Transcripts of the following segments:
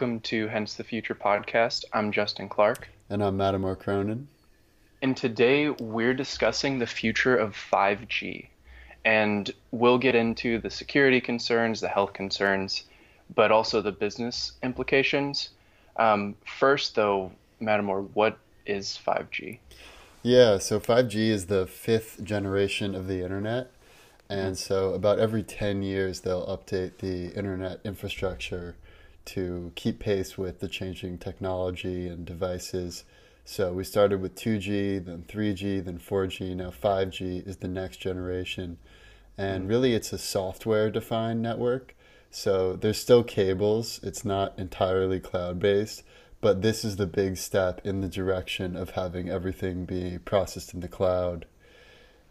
Welcome to Hence the Future podcast. I'm Justin Clark. And I'm Mattimore Cronin. And today we're discussing the future of 5G. And we'll get into the security concerns, the health concerns, but also the business implications. Um, first, though, Mattimore, what is 5G? Yeah, so 5G is the fifth generation of the internet. And so, about every 10 years, they'll update the internet infrastructure to keep pace with the changing technology and devices. So, we started with 2G, then 3G, then 4G, now 5G is the next generation. And really, it's a software defined network. So, there's still cables, it's not entirely cloud based, but this is the big step in the direction of having everything be processed in the cloud.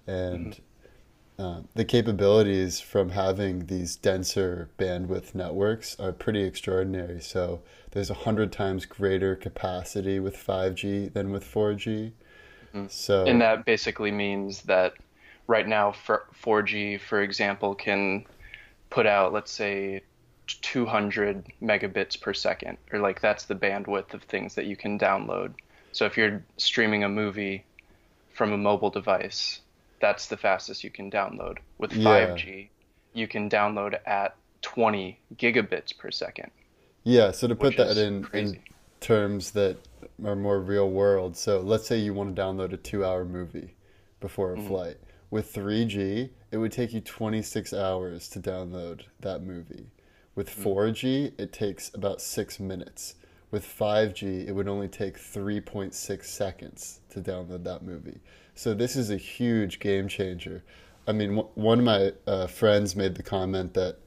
And mm-hmm uh, the capabilities from having these denser bandwidth networks are pretty extraordinary. So there's a hundred times greater capacity with 5G than with 4G. Mm-hmm. So and that basically means that right now, for 4G, for example, can put out let's say 200 megabits per second, or like that's the bandwidth of things that you can download. So if you're streaming a movie from a mobile device, that's the fastest you can download. With 5G, yeah. you can download at 20 gigabits per second. Yeah, so to put that in, in terms that are more real world, so let's say you want to download a two hour movie before a mm-hmm. flight. With 3G, it would take you 26 hours to download that movie. With 4G, mm-hmm. it takes about six minutes. With 5G, it would only take 3.6 seconds to download that movie. So this is a huge game changer. I mean, w- one of my uh, friends made the comment that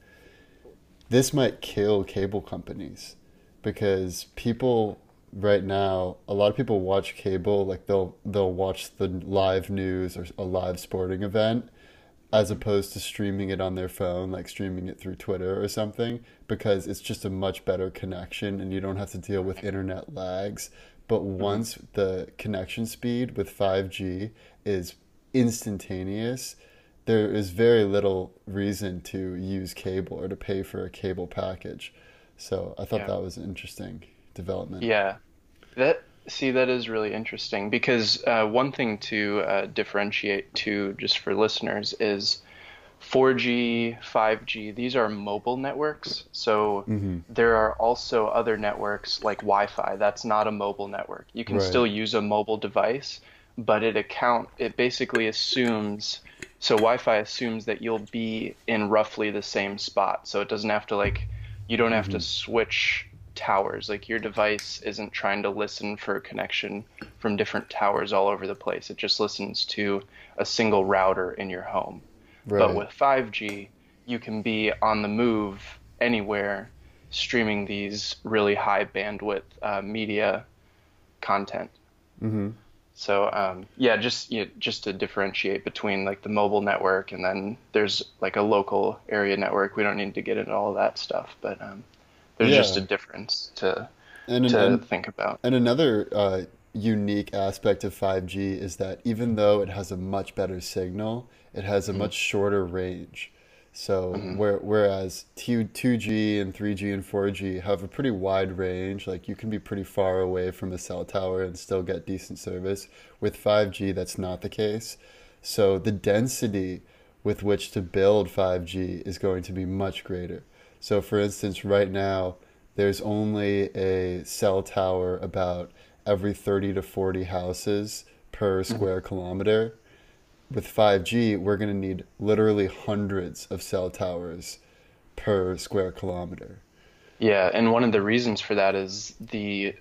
this might kill cable companies because people right now, a lot of people watch cable like they'll they'll watch the live news or a live sporting event as opposed to streaming it on their phone, like streaming it through Twitter or something, because it's just a much better connection and you don't have to deal with internet lags. But mm-hmm. once the connection speed with 5G is instantaneous, there is very little reason to use cable or to pay for a cable package. So I thought yeah. that was an interesting development. Yeah. That see that is really interesting because uh, one thing to uh, differentiate to just for listeners is 4G, 5G, these are mobile networks. So mm-hmm. there are also other networks like Wi Fi. That's not a mobile network. You can right. still use a mobile device, but it account it basically assumes so Wi-Fi assumes that you'll be in roughly the same spot. So it doesn't have to like you don't have mm-hmm. to switch towers. Like your device isn't trying to listen for a connection from different towers all over the place. It just listens to a single router in your home. Right. But with 5G, you can be on the move anywhere streaming these really high bandwidth uh, media content. Mm-hmm. So um, yeah, just you know, just to differentiate between like the mobile network and then there's like a local area network. We don't need to get into all that stuff, but um, there's yeah. just a difference to and, to and, think about. And another uh, unique aspect of 5G is that even though it has a much better signal, it has a mm-hmm. much shorter range. So mm-hmm. where, whereas two, 2G and 3G and 4G have a pretty wide range, like you can be pretty far away from a cell tower and still get decent service. With 5G, that's not the case. So the density with which to build 5G is going to be much greater. So for instance, right now, there's only a cell tower about every 30 to 40 houses per mm-hmm. square mm-hmm. kilometer with 5G, we're going to need literally hundreds of cell towers per square kilometer. Yeah, and one of the reasons for that is the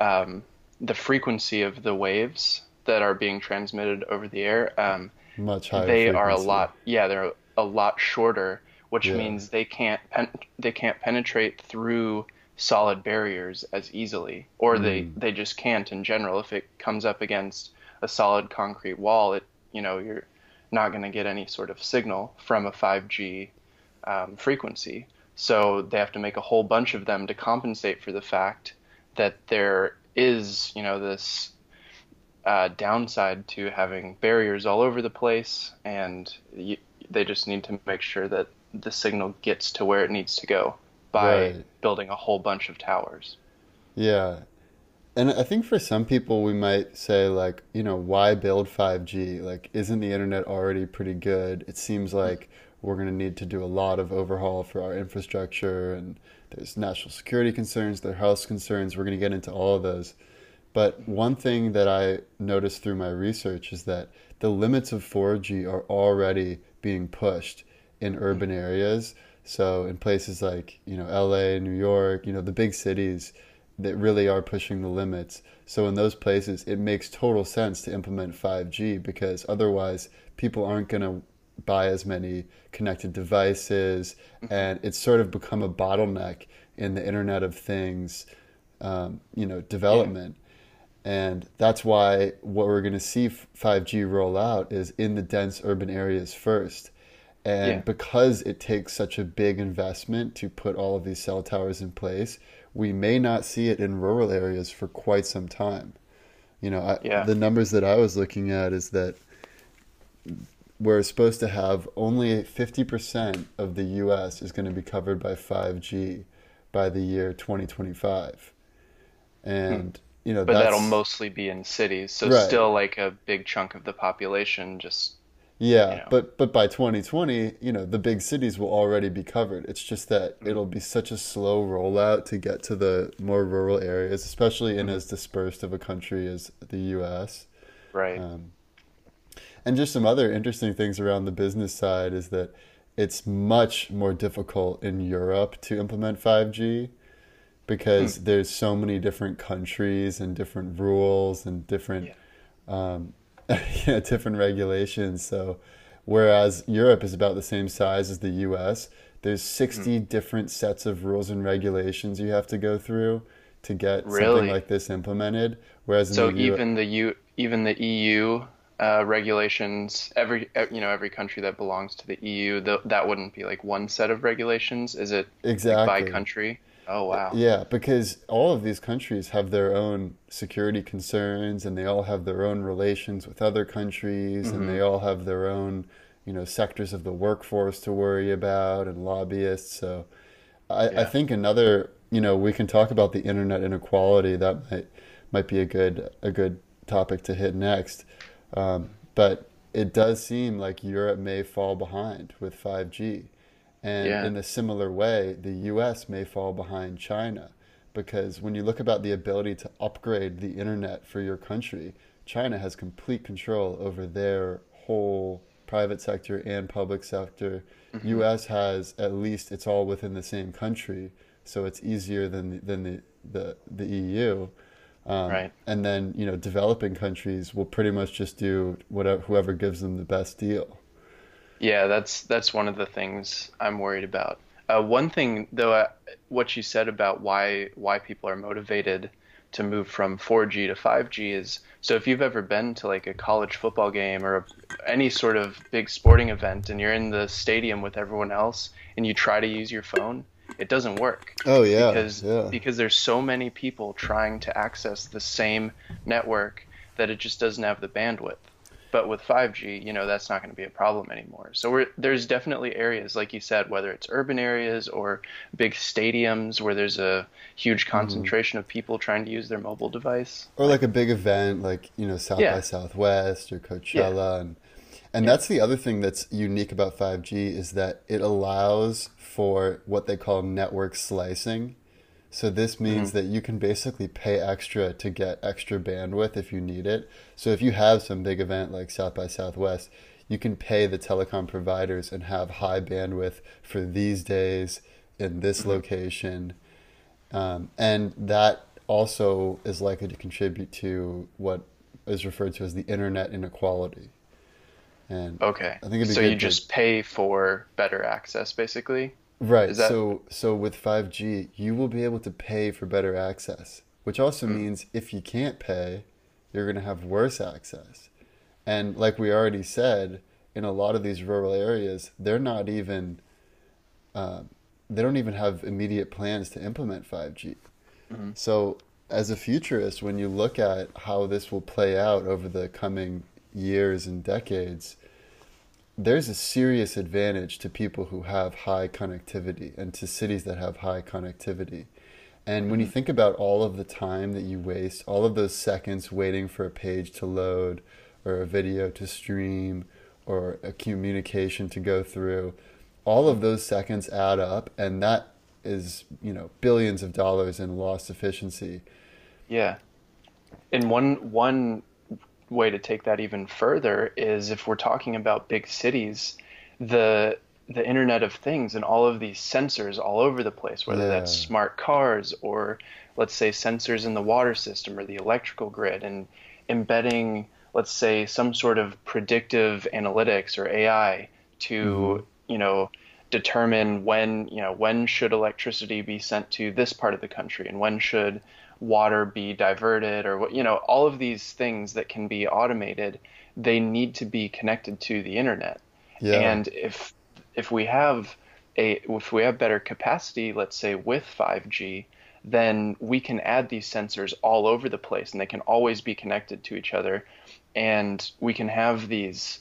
um, the frequency of the waves that are being transmitted over the air. Um, Much higher. They frequency. are a lot. Yeah, they're a lot shorter, which yeah. means they can't pen- they can't penetrate through solid barriers as easily, or mm. they they just can't in general. If it comes up against a solid concrete wall, it you know you're not going to get any sort of signal from a 5G um, frequency. So they have to make a whole bunch of them to compensate for the fact that there is, you know, this uh, downside to having barriers all over the place, and you, they just need to make sure that the signal gets to where it needs to go by right. building a whole bunch of towers. Yeah. And I think for some people, we might say, like, you know, why build 5G? Like, isn't the internet already pretty good? It seems like we're going to need to do a lot of overhaul for our infrastructure, and there's national security concerns, there are health concerns. We're going to get into all of those. But one thing that I noticed through my research is that the limits of 4G are already being pushed in urban areas. So in places like, you know, LA, New York, you know, the big cities, that really are pushing the limits. So in those places, it makes total sense to implement 5G because otherwise people aren't going to buy as many connected devices, mm-hmm. and it's sort of become a bottleneck in the Internet of Things, um, you know, development. Yeah. And that's why what we're going to see 5G roll out is in the dense urban areas first. And yeah. because it takes such a big investment to put all of these cell towers in place, we may not see it in rural areas for quite some time. You know, I, yeah. the numbers that I was looking at is that we're supposed to have only 50% of the US is going to be covered by 5G by the year 2025. And hmm. you know, but that'll mostly be in cities. So right. still like a big chunk of the population just yeah, you know. but but by 2020, you know, the big cities will already be covered. It's just that mm-hmm. it'll be such a slow rollout to get to the more rural areas, especially in mm-hmm. as dispersed of a country as the U.S. Right. Um, and just some other interesting things around the business side is that it's much more difficult in Europe to implement 5G because mm. there's so many different countries and different rules and different yeah. um, yeah, different regulations. So, whereas Europe is about the same size as the U.S., there's 60 mm. different sets of rules and regulations you have to go through to get really? something like this implemented. Whereas so the even U- the U even the EU uh, regulations, every you know every country that belongs to the EU, the, that wouldn't be like one set of regulations. Is it exactly like by country? Oh wow. Yeah, because all of these countries have their own security concerns and they all have their own relations with other countries mm-hmm. and they all have their own, you know, sectors of the workforce to worry about and lobbyists. So I, yeah. I think another, you know, we can talk about the internet inequality. That might might be a good a good topic to hit next. Um, but it does seem like Europe may fall behind with 5G. And yeah. in a similar way, the US may fall behind China because when you look about the ability to upgrade the internet for your country, China has complete control over their whole private sector and public sector. Mm-hmm. US has at least it's all within the same country, so it's easier than the, than the the, the EU. Um, right. And then you know developing countries will pretty much just do whatever whoever gives them the best deal. Yeah, that's that's one of the things I'm worried about. Uh, one thing, though, uh, what you said about why why people are motivated to move from 4G to 5G is so if you've ever been to like a college football game or a, any sort of big sporting event and you're in the stadium with everyone else and you try to use your phone, it doesn't work. Oh yeah, because yeah. because there's so many people trying to access the same network that it just doesn't have the bandwidth. But with 5G, you know, that's not going to be a problem anymore. So there's definitely areas, like you said, whether it's urban areas or big stadiums where there's a huge mm-hmm. concentration mm-hmm. of people trying to use their mobile device. Or like a big event, like, you know, South yeah. by Southwest or Coachella. Yeah. And, and yeah. that's the other thing that's unique about 5G is that it allows for what they call network slicing. So this means mm-hmm. that you can basically pay extra to get extra bandwidth if you need it. So if you have some big event like South by Southwest, you can pay the telecom providers and have high bandwidth for these days in this mm-hmm. location. Um, and that also is likely to contribute to what is referred to as the internet inequality. And okay, I think so. You just pay for better access, basically. Right. That... So so with 5G, you will be able to pay for better access, which also mm. means if you can't pay, you're going to have worse access. And like we already said, in a lot of these rural areas, they're not even uh, they don't even have immediate plans to implement 5G. Mm-hmm. So as a futurist, when you look at how this will play out over the coming years and decades, there's a serious advantage to people who have high connectivity and to cities that have high connectivity. And when you mm-hmm. think about all of the time that you waste, all of those seconds waiting for a page to load or a video to stream or a communication to go through, all of those seconds add up and that is, you know, billions of dollars in lost efficiency. Yeah. And one one way to take that even further is if we're talking about big cities, the the Internet of Things and all of these sensors all over the place, whether yeah. that's smart cars or let's say sensors in the water system or the electrical grid, and embedding, let's say, some sort of predictive analytics or AI to, mm-hmm. you know, determine when, you know, when should electricity be sent to this part of the country and when should water be diverted or what you know all of these things that can be automated they need to be connected to the internet. Yeah. and if if we have a if we have better capacity let's say with 5G then we can add these sensors all over the place and they can always be connected to each other. And we can have these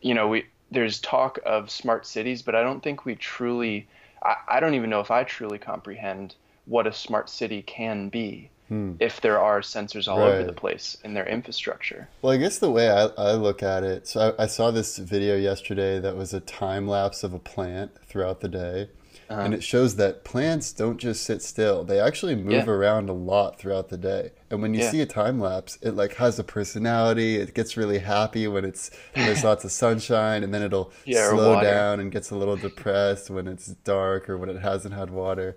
you know we there's talk of smart cities but I don't think we truly I, I don't even know if I truly comprehend what a smart city can be hmm. if there are sensors all right. over the place in their infrastructure. Well, I guess the way I, I look at it, so I, I, saw this video yesterday that was a time lapse of a plant throughout the day. Uh-huh. And it shows that plants don't just sit still; they actually move yeah. around a lot throughout the day. And when you yeah. see a time lapse, it like has a personality. It gets really happy when it's there's lots of sunshine, and then it'll yeah, slow down and gets a little depressed when it's dark or when it hasn't had water.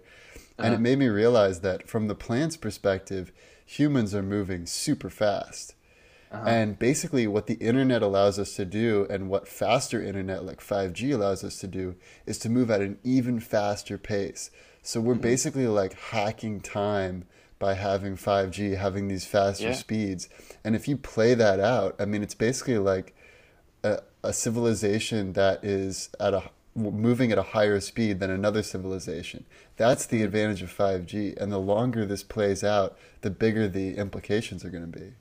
And it made me realize that from the plant's perspective, humans are moving super fast. Uh-huh. And basically, what the internet allows us to do, and what faster internet like 5G allows us to do, is to move at an even faster pace. So we're mm-hmm. basically like hacking time by having 5G, having these faster yeah. speeds. And if you play that out, I mean, it's basically like a, a civilization that is at a moving at a higher speed than another civilization. That's the advantage of 5G. And the longer this plays out, the bigger the implications are going to be.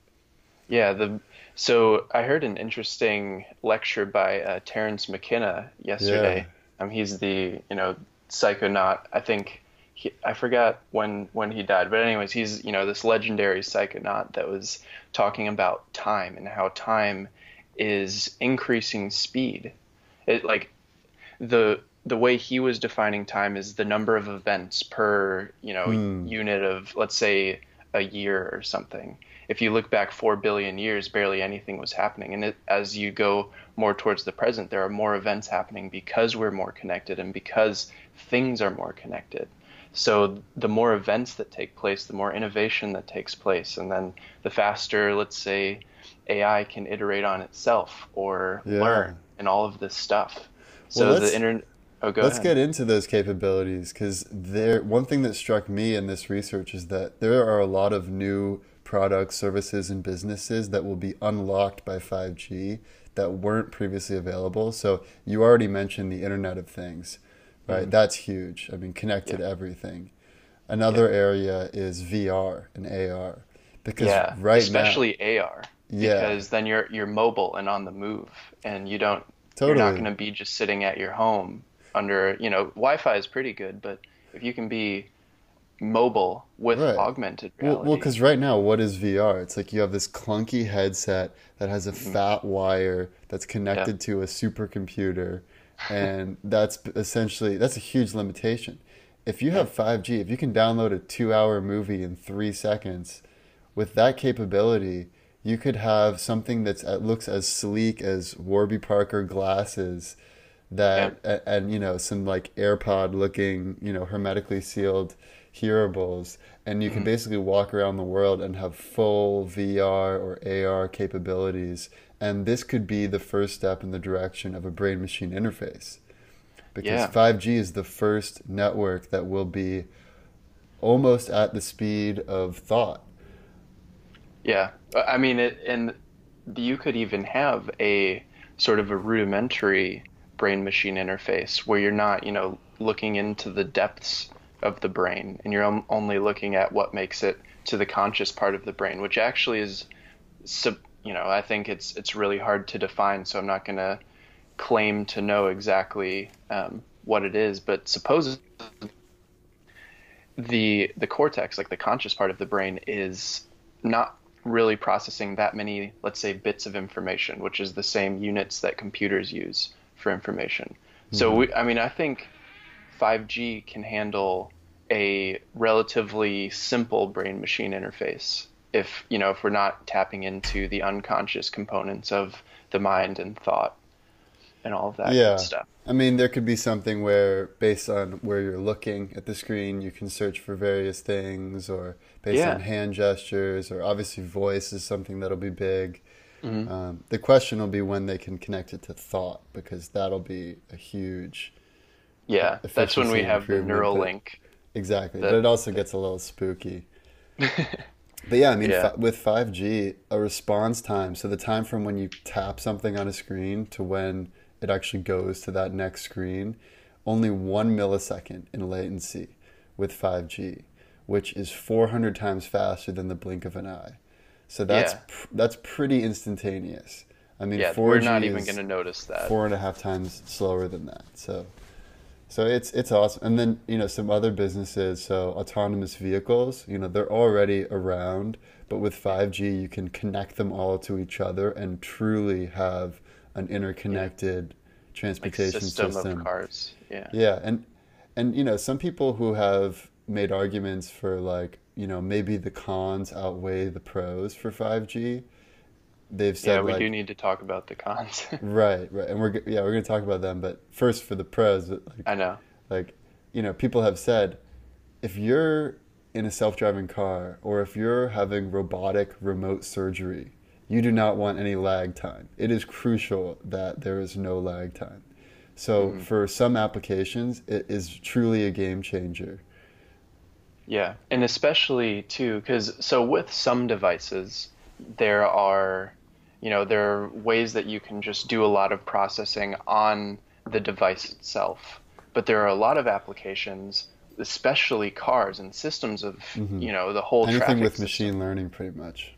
Yeah, the so I heard an interesting lecture by uh, Terence McKenna yesterday. Yeah. Um, he's the you know psychonaut. I think he, I forgot when when he died, but anyways, he's you know this legendary psychonaut that was talking about time and how time is increasing speed. It like the the way he was defining time is the number of events per you know mm. unit of let's say a year or something if you look back 4 billion years barely anything was happening and it, as you go more towards the present there are more events happening because we're more connected and because things are more connected so the more events that take place the more innovation that takes place and then the faster let's say ai can iterate on itself or yeah. learn and all of this stuff so well, the internet. Oh, let's ahead. get into those capabilities because there. One thing that struck me in this research is that there are a lot of new products, services, and businesses that will be unlocked by 5G that weren't previously available. So you already mentioned the Internet of Things, right? Mm-hmm. That's huge. I mean, connected yeah. everything. Another yeah. area is VR and AR because yeah, right especially now, AR. Yeah, because then you're you're mobile and on the move, and you don't Totally. You're not going to be just sitting at your home under, you know, Wi-Fi is pretty good, but if you can be mobile with right. augmented reality. Well, because right now, what is VR? It's like you have this clunky headset that has a mm-hmm. fat wire that's connected yeah. to a supercomputer, and that's essentially that's a huge limitation. If you have 5G, if you can download a two-hour movie in three seconds, with that capability, you could have something that's that looks as sleek as Warby Parker glasses that yeah. and, and, you know some like AirPod looking you know hermetically sealed hearables and you mm-hmm. can basically walk around the world and have full VR or AR capabilities and this could be the first step in the direction of a brain machine interface because yeah. 5G is the first network that will be almost at the speed of thought yeah, I mean, it, and you could even have a sort of a rudimentary brain machine interface where you're not, you know, looking into the depths of the brain and you're only looking at what makes it to the conscious part of the brain, which actually is, you know, I think it's it's really hard to define. So I'm not gonna claim to know exactly um, what it is, but suppose the the cortex, like the conscious part of the brain, is not really processing that many, let's say, bits of information, which is the same units that computers use for information. Mm-hmm. So, we, I mean, I think 5G can handle a relatively simple brain machine interface if you know if we're not tapping into the unconscious components of the mind and thought and all of that yeah. stuff. I mean, there could be something where, based on where you're looking at the screen, you can search for various things, or based yeah. on hand gestures, or obviously voice is something that'll be big. Mm-hmm. Um, the question will be when they can connect it to thought, because that'll be a huge. Yeah, that's when we have the neural link. Exactly, that, but it also gets a little spooky. But yeah, I mean, yeah. F- with 5G, a response time, so the time from when you tap something on a screen to when it actually goes to that next screen, only one millisecond in latency with 5G, which is 400 times faster than the blink of an eye. So that's yeah. pr- that's pretty instantaneous. I mean, yeah, 4G we're not even going to notice that. Four and a half times slower than that. So, so it's it's awesome. And then you know some other businesses, so autonomous vehicles, you know, they're already around, but with 5G, you can connect them all to each other and truly have an interconnected yeah. transportation like system, system, of cars. Yeah. Yeah, and and you know some people who have made arguments for like you know maybe the cons outweigh the pros for 5G. They've said yeah, we like, do need to talk about the cons. right, right, and we're yeah we're going to talk about them, but first for the pros. Like, I know. Like, you know, people have said if you're in a self-driving car or if you're having robotic remote surgery you do not want any lag time. It is crucial that there is no lag time. So mm-hmm. for some applications, it is truly a game changer. Yeah, and especially too, because so with some devices, there are, you know, there are ways that you can just do a lot of processing on the device itself. But there are a lot of applications, especially cars and systems of, mm-hmm. you know, the whole anything with system. machine learning, pretty much.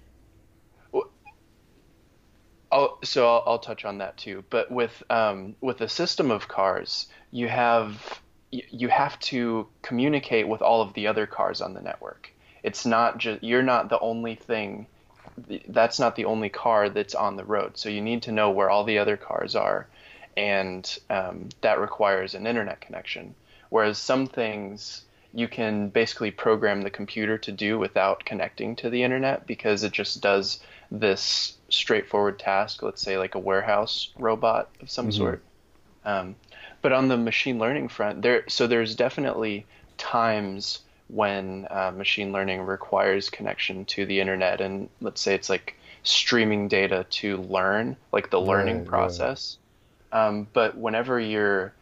Oh, so I'll, I'll, touch on that too. But with um, with a system of cars, you have you have to communicate with all of the other cars on the network. It's not just you're not the only thing. That's not the only car that's on the road. So you need to know where all the other cars are, and um, that requires an internet connection. Whereas some things you can basically program the computer to do without connecting to the internet because it just does this straightforward task, let's say like a warehouse robot of some mm-hmm. sort. Um, but on the machine learning front, there so there's definitely times when uh, machine learning requires connection to the internet, and let's say it's like streaming data to learn, like the learning right, process. Right. Um, but whenever you're,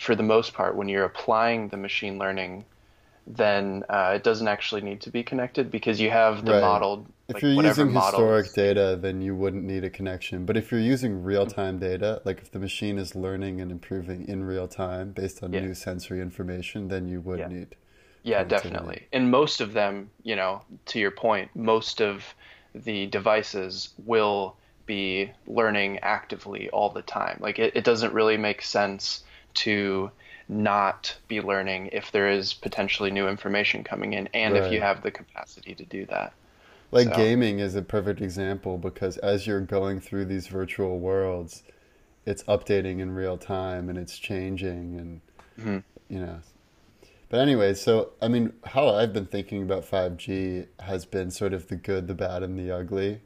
for the most part, when you're applying the machine learning then uh, it doesn't actually need to be connected because you have the right. modeled. If like, you're using historic data, then you wouldn't need a connection. But if you're using real time data, like if the machine is learning and improving in real time based on yeah. new sensory information, then you would yeah. need. Yeah, definitely. And most of them, you know, to your point, most of the devices will be learning actively all the time. Like it, it doesn't really make sense to not be learning if there is potentially new information coming in and right. if you have the capacity to do that. Like so. gaming is a perfect example because as you're going through these virtual worlds, it's updating in real time and it's changing and mm-hmm. you know. But anyway, so I mean, how I've been thinking about 5G has been sort of the good, the bad, and the ugly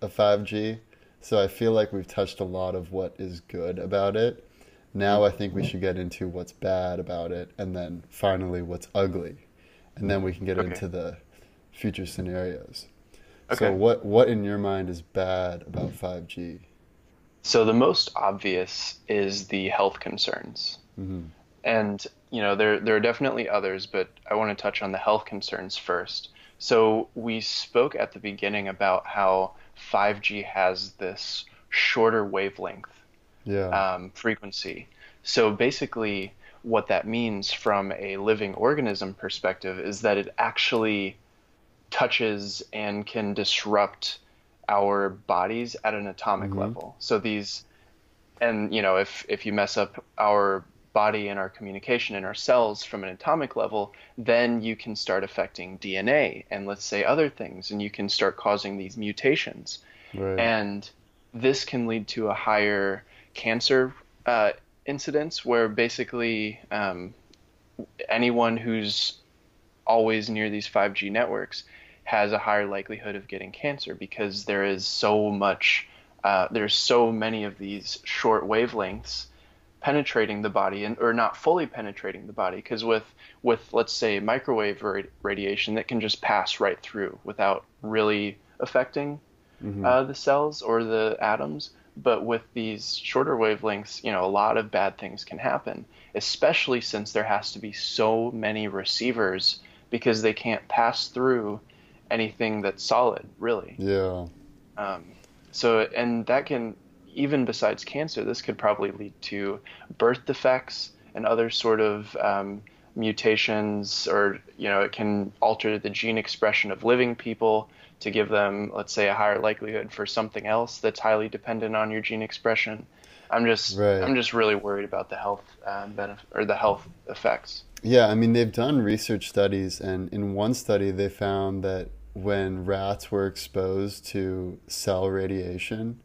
of 5G. So I feel like we've touched a lot of what is good about it. Now I think we should get into what's bad about it, and then finally what's ugly, and then we can get okay. into the future scenarios. Okay. So what what in your mind is bad about 5G? So the most obvious is the health concerns. Mm-hmm. And you know there there are definitely others, but I want to touch on the health concerns first. So we spoke at the beginning about how 5G has this shorter wavelength yeah. um, frequency. So basically, what that means from a living organism perspective is that it actually touches and can disrupt our bodies at an atomic mm-hmm. level. So these and you know, if if you mess up our body and our communication and our cells from an atomic level, then you can start affecting DNA and let's say other things, and you can start causing these mutations. Right. And this can lead to a higher cancer uh, incidence, where basically um, anyone who's always near these 5G networks has a higher likelihood of getting cancer because there is so much, uh, there's so many of these short wavelengths penetrating the body and or not fully penetrating the body because with with let's say microwave radiation that can just pass right through without really affecting mm-hmm. uh, the cells or the atoms but with these shorter wavelengths you know a lot of bad things can happen especially since there has to be so many receivers because they can't pass through anything that's solid really yeah um, so and that can even besides cancer, this could probably lead to birth defects and other sort of um, mutations, or you know, it can alter the gene expression of living people to give them, let's say, a higher likelihood for something else that's highly dependent on your gene expression. I'm just, right. I'm just really worried about the health uh, benefit or the health effects. Yeah, I mean, they've done research studies, and in one study, they found that when rats were exposed to cell radiation,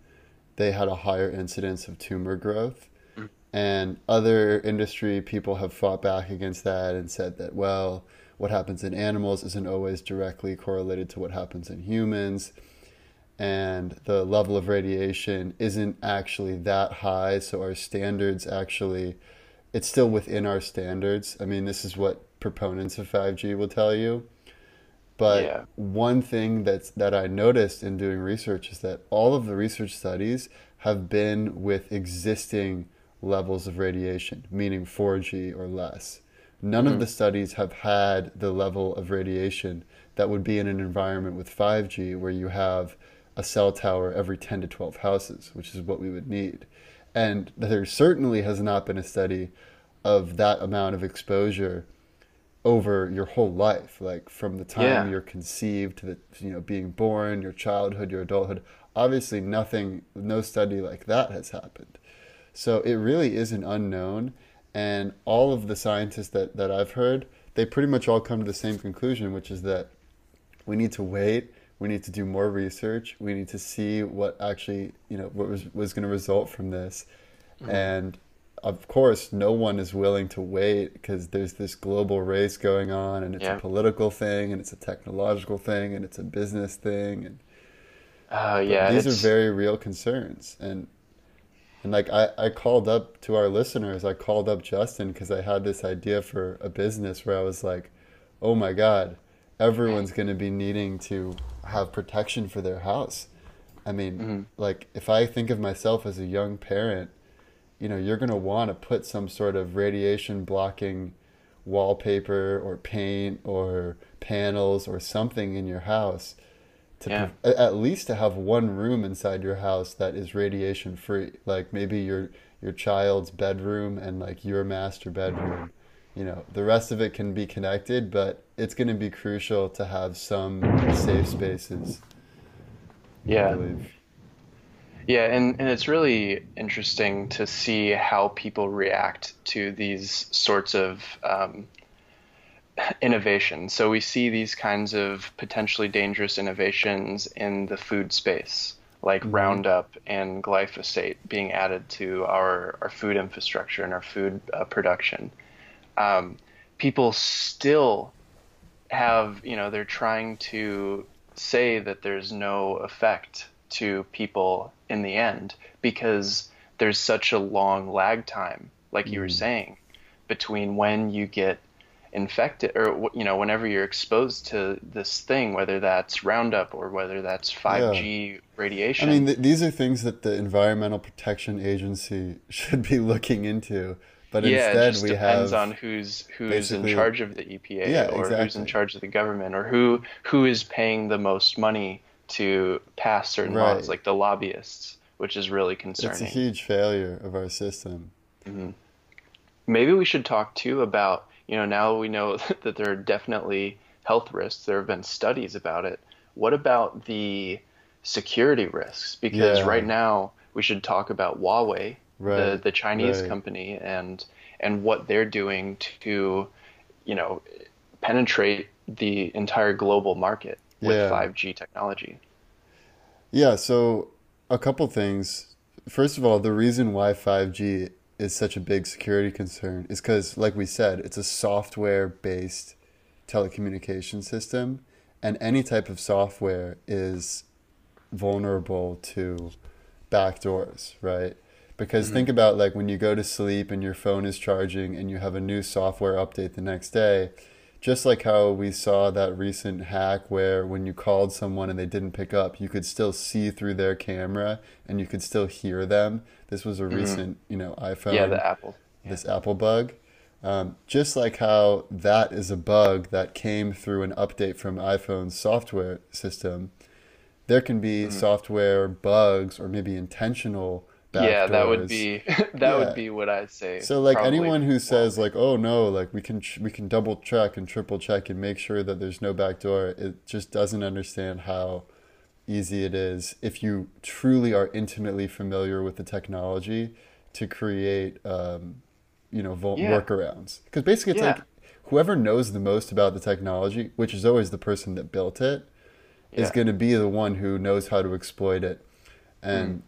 they had a higher incidence of tumor growth. Mm. And other industry people have fought back against that and said that, well, what happens in animals isn't always directly correlated to what happens in humans. And the level of radiation isn't actually that high. So our standards actually, it's still within our standards. I mean, this is what proponents of 5G will tell you. But yeah. one thing that's that I noticed in doing research is that all of the research studies have been with existing levels of radiation, meaning 4G or less. None mm-hmm. of the studies have had the level of radiation that would be in an environment with 5G where you have a cell tower every 10 to 12 houses, which is what we would need. And there certainly has not been a study of that amount of exposure over your whole life like from the time yeah. you're conceived to the you know being born your childhood your adulthood obviously nothing no study like that has happened so it really is an unknown and all of the scientists that, that i've heard they pretty much all come to the same conclusion which is that we need to wait we need to do more research we need to see what actually you know what was, was going to result from this mm-hmm. and of course, no one is willing to wait because there's this global race going on, and it's yeah. a political thing, and it's a technological thing, and it's a business thing, and uh, yeah, these it's... are very real concerns, and and like I, I called up to our listeners, I called up Justin because I had this idea for a business where I was like, oh my god, everyone's going to be needing to have protection for their house. I mean, mm-hmm. like if I think of myself as a young parent you know you're going to want to put some sort of radiation blocking wallpaper or paint or panels or something in your house to yeah. pre- at least to have one room inside your house that is radiation free like maybe your your child's bedroom and like your master bedroom you know the rest of it can be connected but it's going to be crucial to have some safe spaces yeah yeah, and, and it's really interesting to see how people react to these sorts of um, innovations. So we see these kinds of potentially dangerous innovations in the food space, like mm-hmm. Roundup and glyphosate being added to our, our food infrastructure and our food uh, production. Um, people still have, you know, they're trying to say that there's no effect to people in the end because there's such a long lag time, like mm. you were mm. saying, between when you get infected or you know whenever you're exposed to this thing whether that's roundup or whether that's 5g yeah. radiation i mean th- these are things that the environmental protection agency should be looking into but yeah, instead it just we depends have on who's who's in charge of the EPA yeah, or exactly. who's in charge of the government or who who is paying the most money to pass certain right. laws, like the lobbyists, which is really concerning. It's a huge failure of our system. Mm-hmm. Maybe we should talk too about, you know, now we know that there are definitely health risks. There have been studies about it. What about the security risks? Because yeah. right now we should talk about Huawei right. the the Chinese right. company and and what they're doing to, you know, penetrate the entire global market with yeah. 5G technology. Yeah, so a couple things. First of all, the reason why 5G is such a big security concern is because, like we said, it's a software based telecommunication system, and any type of software is vulnerable to backdoors, right? Because mm-hmm. think about like when you go to sleep and your phone is charging and you have a new software update the next day, just like how we saw that recent hack where when you called someone and they didn't pick up, you could still see through their camera and you could still hear them. This was a mm-hmm. recent, you know, iPhone. Yeah, the Apple. Yeah. This Apple bug. Um, just like how that is a bug that came through an update from iPhone's software system, there can be mm-hmm. software bugs or maybe intentional yeah that would be that yeah. would be what i'd say so like anyone who says like oh no like we can we can double check and triple check and make sure that there's no backdoor it just doesn't understand how easy it is if you truly are intimately familiar with the technology to create um, you know vol- yeah. workarounds because basically it's yeah. like whoever knows the most about the technology which is always the person that built it is going to be the one who knows how to exploit it. And mm.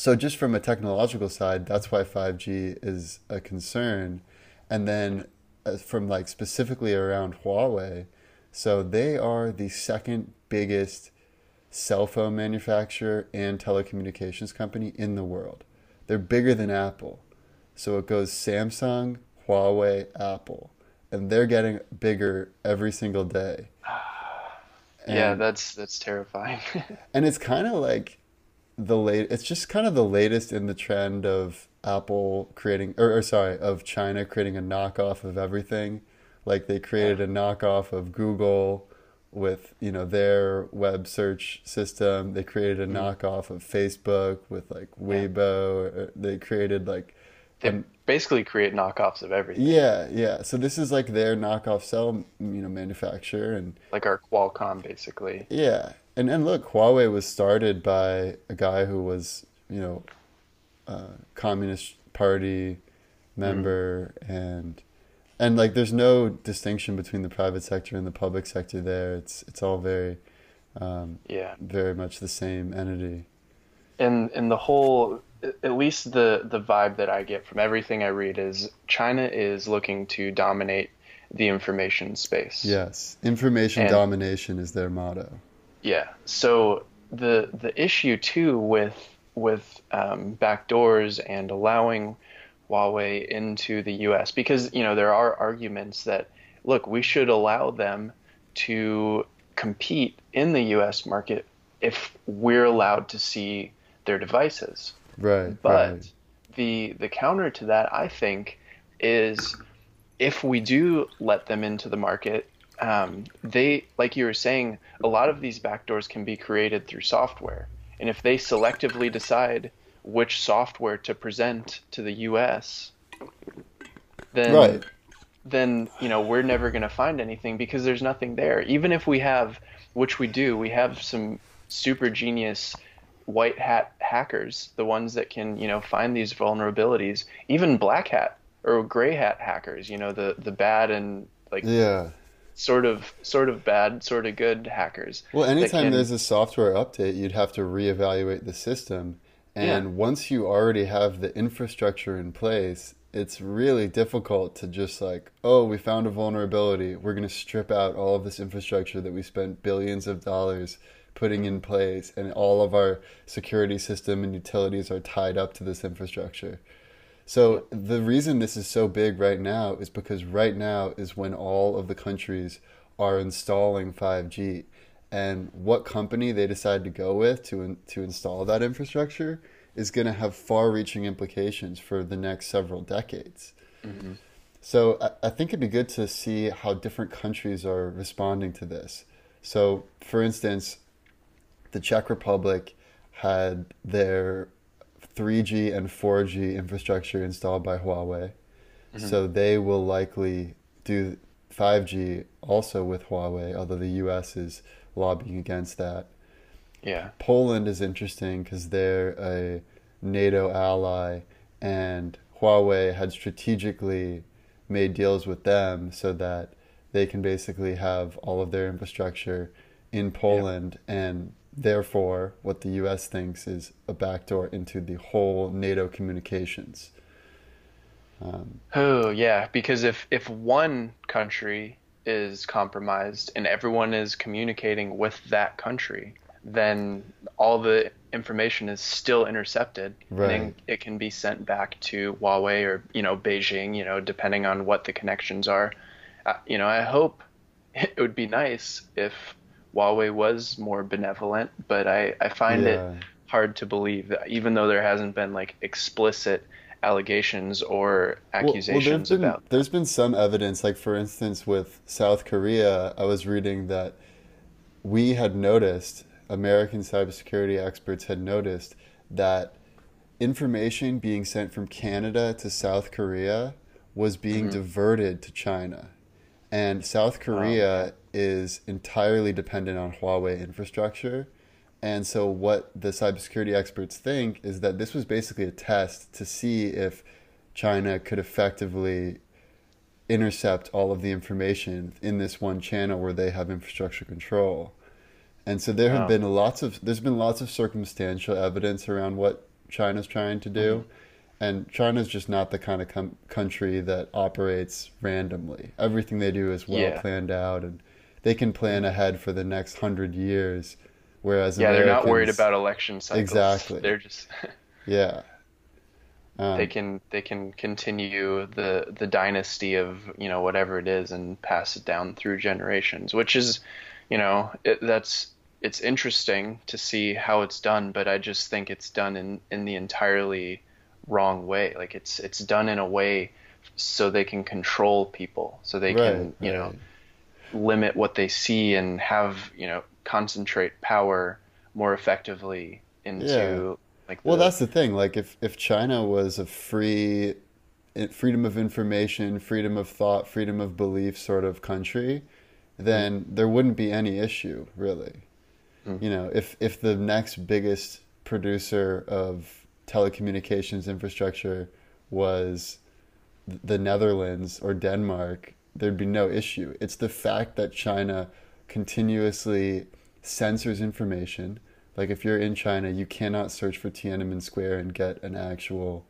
So, just from a technological side, that's why 5G is a concern. And then, uh, from like specifically around Huawei, so they are the second biggest cell phone manufacturer and telecommunications company in the world. They're bigger than Apple. So it goes Samsung, Huawei, Apple. And they're getting bigger every single day. And, yeah, that's that's terrifying. and it's kind of like the late. It's just kind of the latest in the trend of Apple creating, or, or sorry, of China creating a knockoff of everything. Like they created a knockoff of Google with you know their web search system. They created a mm-hmm. knockoff of Facebook with like Weibo. Yeah. They created like they basically create knockoffs of everything. Yeah, yeah. So this is like their knockoff cell, you know, manufacturer and like our Qualcomm, basically. Yeah, and and look, Huawei was started by a guy who was, you know, a Communist Party member, mm and and like there's no distinction between the private sector and the public sector there. It's it's all very, um, yeah, very much the same entity. And and the whole at least the the vibe that I get from everything I read is China is looking to dominate the information space. Yes, information and, domination is their motto. Yeah. So the the issue too with with um, backdoors and allowing Huawei into the U.S. because you know there are arguments that look we should allow them to compete in the U.S. market if we're allowed to see their devices. Right. But right. the the counter to that, I think, is if we do let them into the market, um, they, like you were saying, a lot of these backdoors can be created through software, and if they selectively decide which software to present to the U.S., then right. then you know we're never going to find anything because there's nothing there. Even if we have, which we do, we have some super genius white hat hackers, the ones that can, you know, find these vulnerabilities, even black hat or gray hat hackers, you know, the the bad and like yeah, sort of sort of bad, sort of good hackers. Well, anytime can, there's a software update, you'd have to reevaluate the system. And yeah. once you already have the infrastructure in place, it's really difficult to just like, oh, we found a vulnerability. We're going to strip out all of this infrastructure that we spent billions of dollars putting in place, and all of our security system and utilities are tied up to this infrastructure. So the reason this is so big right now is because right now is when all of the countries are installing 5G, and what company they decide to go with to to install that infrastructure is going to have far-reaching implications for the next several decades. Mm-hmm. So I, I think it'd be good to see how different countries are responding to this. So, for instance, the Czech Republic had their 3G and 4G infrastructure installed by Huawei. Mm-hmm. So they will likely do 5G also with Huawei, although the US is lobbying against that. Yeah. Poland is interesting because they're a NATO ally and Huawei had strategically made deals with them so that they can basically have all of their infrastructure in Poland and therefore what the US thinks is a backdoor into the whole NATO communications. Um, oh yeah, because if if one country is compromised and everyone is communicating with that country, then all the information is still intercepted right. and it can be sent back to Huawei or you know Beijing, you know, depending on what the connections are. Uh, you know, I hope it would be nice if Huawei was more benevolent, but I I find yeah. it hard to believe that even though there hasn't been like explicit allegations or accusations well, well, there's about. Been, there's been some evidence, like for instance with South Korea, I was reading that we had noticed American cybersecurity experts had noticed that information being sent from Canada to South Korea was being mm-hmm. diverted to China. And South Korea oh. Is entirely dependent on Huawei infrastructure. And so, what the cybersecurity experts think is that this was basically a test to see if China could effectively intercept all of the information in this one channel where they have infrastructure control. And so there have wow. been lots of there's been lots of circumstantial evidence around what China's trying to do. Mm-hmm. And China's just not the kind of com- country that operates randomly. Everything they do is well yeah. planned out, and they can plan ahead for the next hundred years. Whereas yeah, Americans, they're not worried about election cycles. Exactly, they're just yeah. Um, they can they can continue the the dynasty of you know whatever it is and pass it down through generations, which is you know it, that's it's interesting to see how it's done, but I just think it's done in in the entirely wrong way. Like it's it's done in a way so they can control people, so they right, can you right. know limit what they see and have you know concentrate power more effectively into yeah. like. The, well, that's the thing. Like if if China was a free freedom of information, freedom of thought, freedom of belief sort of country, then mm. there wouldn't be any issue really. Mm. You know, if if the next biggest producer of telecommunications infrastructure was the Netherlands or Denmark, there'd be no issue. It's the fact that China continuously censors information. Like if you're in China, you cannot search for Tiananmen Square and get an actual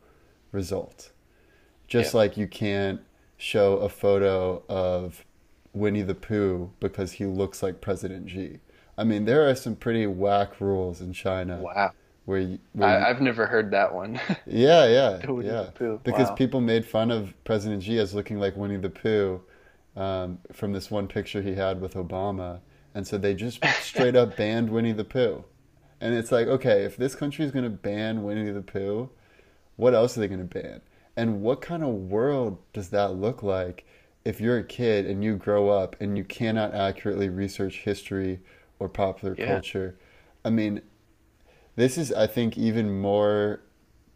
result. Just yeah. like you can't show a photo of Winnie the Pooh because he looks like President Xi. I mean, there are some pretty whack rules in China. Wow. Where, you, where I, have never heard that one. yeah, yeah, yeah. Because wow. people made fun of President Xi as looking like Winnie the Pooh um, from this one picture he had with Obama, and so they just straight up banned Winnie the Pooh. And it's like, okay, if this country is going to ban Winnie the Pooh, what else are they going to ban? And what kind of world does that look like if you're a kid and you grow up and you cannot accurately research history or popular yeah. culture. I mean, this is, I think, even more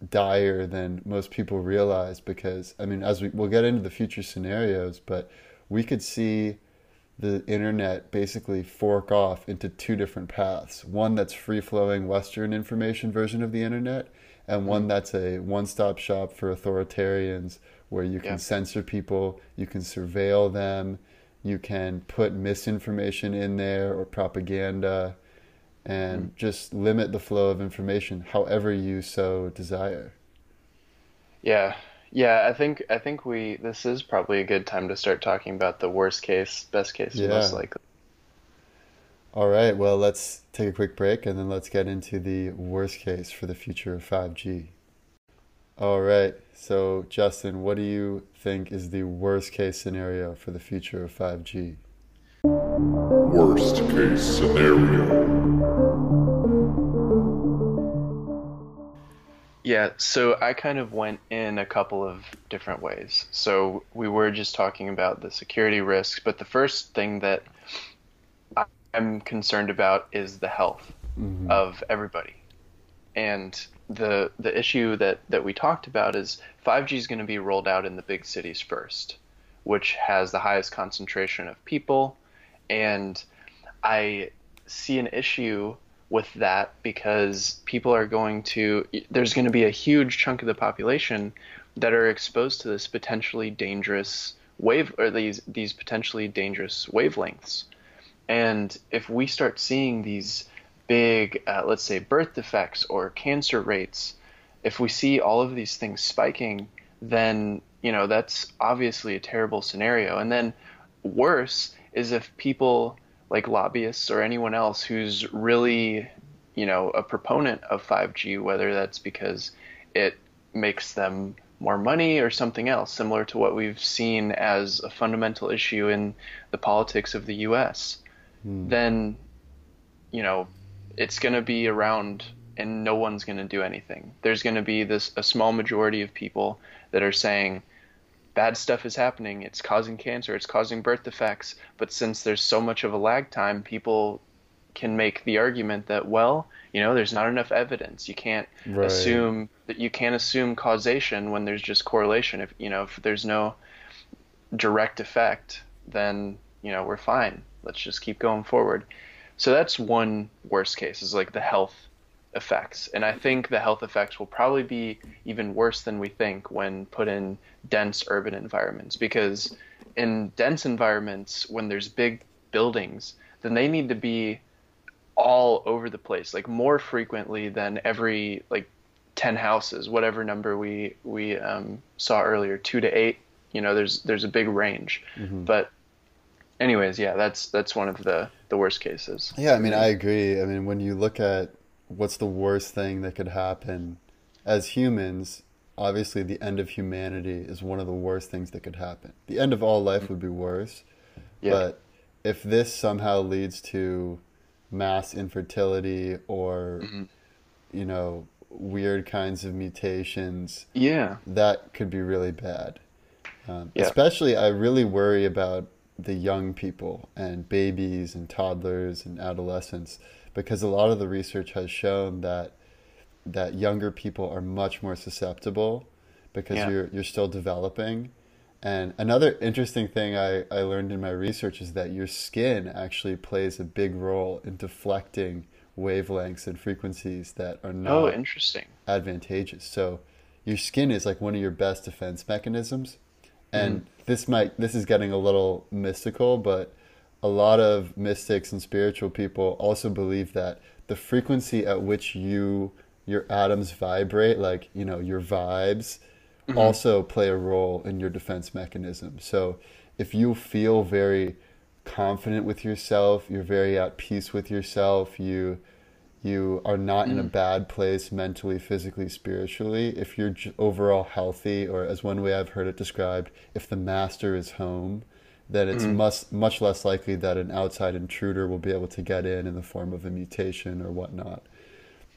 dire than most people realize because, I mean, as we, we'll get into the future scenarios, but we could see the internet basically fork off into two different paths one that's free flowing Western information version of the internet, and one mm-hmm. that's a one stop shop for authoritarians where you can yeah. censor people, you can surveil them, you can put misinformation in there or propaganda and mm. just limit the flow of information however you so desire. Yeah. Yeah, I think I think we this is probably a good time to start talking about the worst case, best case, yeah. most likely. All right, well, let's take a quick break and then let's get into the worst case for the future of 5G. All right. So, Justin, what do you think is the worst case scenario for the future of 5G? Worst case scenario. Yeah, so I kind of went in a couple of different ways. So we were just talking about the security risks, but the first thing that I'm concerned about is the health mm-hmm. of everybody. And the the issue that that we talked about is 5G is going to be rolled out in the big cities first, which has the highest concentration of people, and I see an issue with that because people are going to there's going to be a huge chunk of the population that are exposed to this potentially dangerous wave or these these potentially dangerous wavelengths. And if we start seeing these big uh, let's say birth defects or cancer rates if we see all of these things spiking then you know that's obviously a terrible scenario. And then worse is if people like lobbyists or anyone else who's really, you know, a proponent of 5G, whether that's because it makes them more money or something else, similar to what we've seen as a fundamental issue in the politics of the U.S., hmm. then, you know, it's going to be around and no one's going to do anything. There's going to be this a small majority of people that are saying, bad stuff is happening. It's causing cancer. It's causing birth defects. But since there's so much of a lag time, people can make the argument that well, you know, there's not enough evidence. You can't right. assume that you can't assume causation when there's just correlation. If you know, if there's no direct effect, then you know we're fine. Let's just keep going forward. So that's one worst case is like the health effects. And I think the health effects will probably be even worse than we think when put in dense urban environments because in dense environments when there's big buildings, then they need to be all over the place, like more frequently than every like 10 houses, whatever number we we um, saw earlier, 2 to 8, you know, there's there's a big range. Mm-hmm. But anyways, yeah, that's that's one of the the worst cases. Yeah, I mean, I agree. I mean, when you look at what's the worst thing that could happen as humans obviously the end of humanity is one of the worst things that could happen the end of all life would be worse yeah. but if this somehow leads to mass infertility or mm-hmm. you know weird kinds of mutations yeah that could be really bad um, yeah. especially i really worry about the young people and babies and toddlers and adolescents because a lot of the research has shown that that younger people are much more susceptible because yeah. you're you're still developing. And another interesting thing I, I learned in my research is that your skin actually plays a big role in deflecting wavelengths and frequencies that are not oh, interesting. advantageous. So your skin is like one of your best defense mechanisms. And mm. this might this is getting a little mystical, but a lot of mystics and spiritual people also believe that the frequency at which you your atoms vibrate, like you know your vibes, mm-hmm. also play a role in your defense mechanism. So if you feel very confident with yourself, you're very at peace with yourself, you you are not mm. in a mm. bad place mentally, physically, spiritually, if you're overall healthy, or as one way I've heard it described, if the master is home, then it's mm-hmm. much much less likely that an outside intruder will be able to get in in the form of a mutation or whatnot.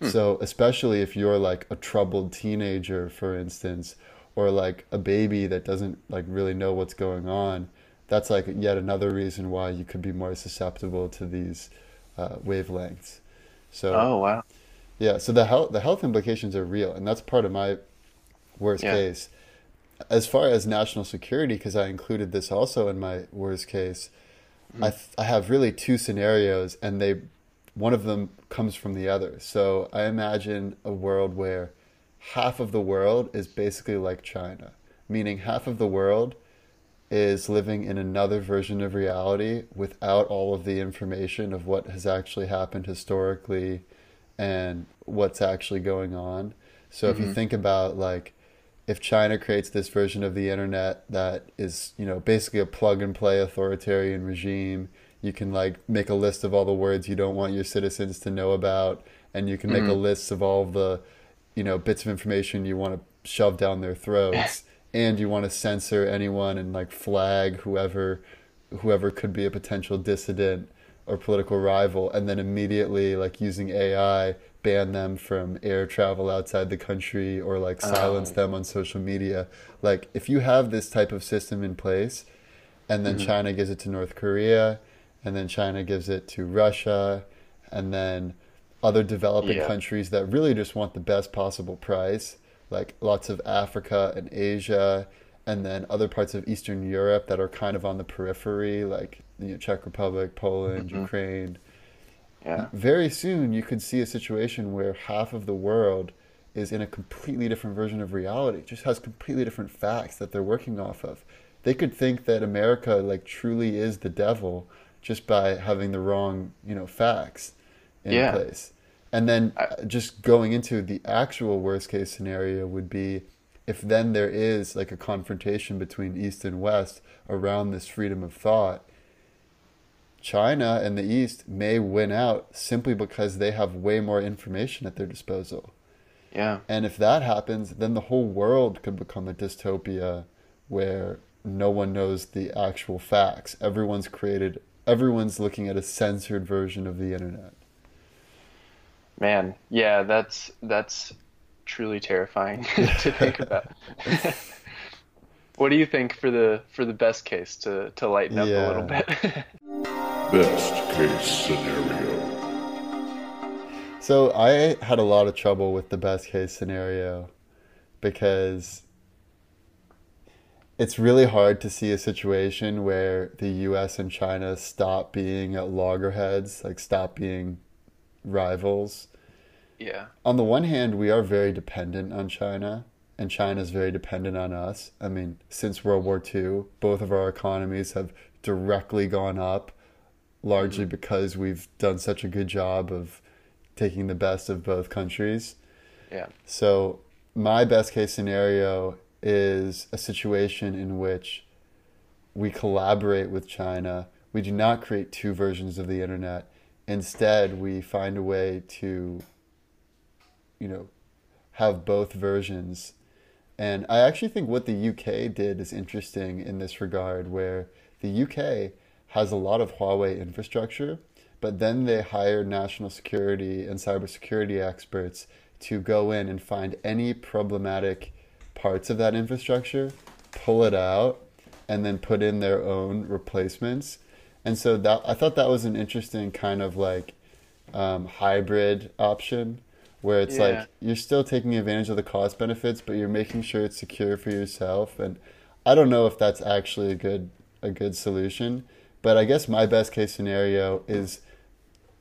Mm. So especially if you're like a troubled teenager, for instance, or like a baby that doesn't like really know what's going on, that's like yet another reason why you could be more susceptible to these uh, wavelengths. So oh wow, yeah. So the health the health implications are real, and that's part of my worst yeah. case as far as national security, because I included this also in my worst case, mm-hmm. I, th- I have really two scenarios, and they one of them comes from the other. So I imagine a world where half of the world is basically like China, meaning half of the world is living in another version of reality without all of the information of what has actually happened historically and what's actually going on. So mm-hmm. if you mm-hmm. think about like if China creates this version of the internet that is, you know, basically a plug and play authoritarian regime, you can like make a list of all the words you don't want your citizens to know about, and you can make mm-hmm. a list of all the, you know, bits of information you want to shove down their throats, and you want to censor anyone and like flag whoever, whoever could be a potential dissident or political rival, and then immediately like using AI ban them from air travel outside the country or like silence oh. them on social media. Like if you have this type of system in place and then mm-hmm. China gives it to North Korea and then China gives it to Russia and then other developing yeah. countries that really just want the best possible price, like lots of Africa and Asia and then other parts of Eastern Europe that are kind of on the periphery, like you know, Czech Republic, Poland, mm-hmm. Ukraine, Yeah. Very soon, you could see a situation where half of the world is in a completely different version of reality, just has completely different facts that they're working off of. They could think that America like truly is the devil just by having the wrong, you know, facts in yeah. place. And then I, uh, just going into the actual worst case scenario would be if then there is like a confrontation between East and West around this freedom of thought, China and the East may win out simply because they have way more information at their disposal. Yeah. And if that happens, then the whole world could become a dystopia where no one knows the actual facts. Everyone's created, everyone's looking at a censored version of the internet. Man, yeah, that's that's truly terrifying to think about. what do you think for the for the best case to to lighten up yeah. a little bit? best case scenario. So I had a lot of trouble with the best case scenario because it's really hard to see a situation where the US and China stop being at loggerheads, like stop being rivals. Yeah. On the one hand, we are very dependent on China, and China is very dependent on us. I mean, since World War II, both of our economies have directly gone up, largely mm-hmm. because we've done such a good job of taking the best of both countries. Yeah. So, my best case scenario is a situation in which we collaborate with China. We do not create two versions of the internet. Instead, we find a way to you know, have both versions. And I actually think what the UK did is interesting in this regard, where the UK has a lot of Huawei infrastructure, but then they hire national security and cybersecurity experts to go in and find any problematic parts of that infrastructure, pull it out, and then put in their own replacements. And so that I thought that was an interesting kind of like um, hybrid option where it's yeah. like you're still taking advantage of the cost benefits, but you're making sure it's secure for yourself. And I don't know if that's actually a good a good solution, but I guess my best case scenario is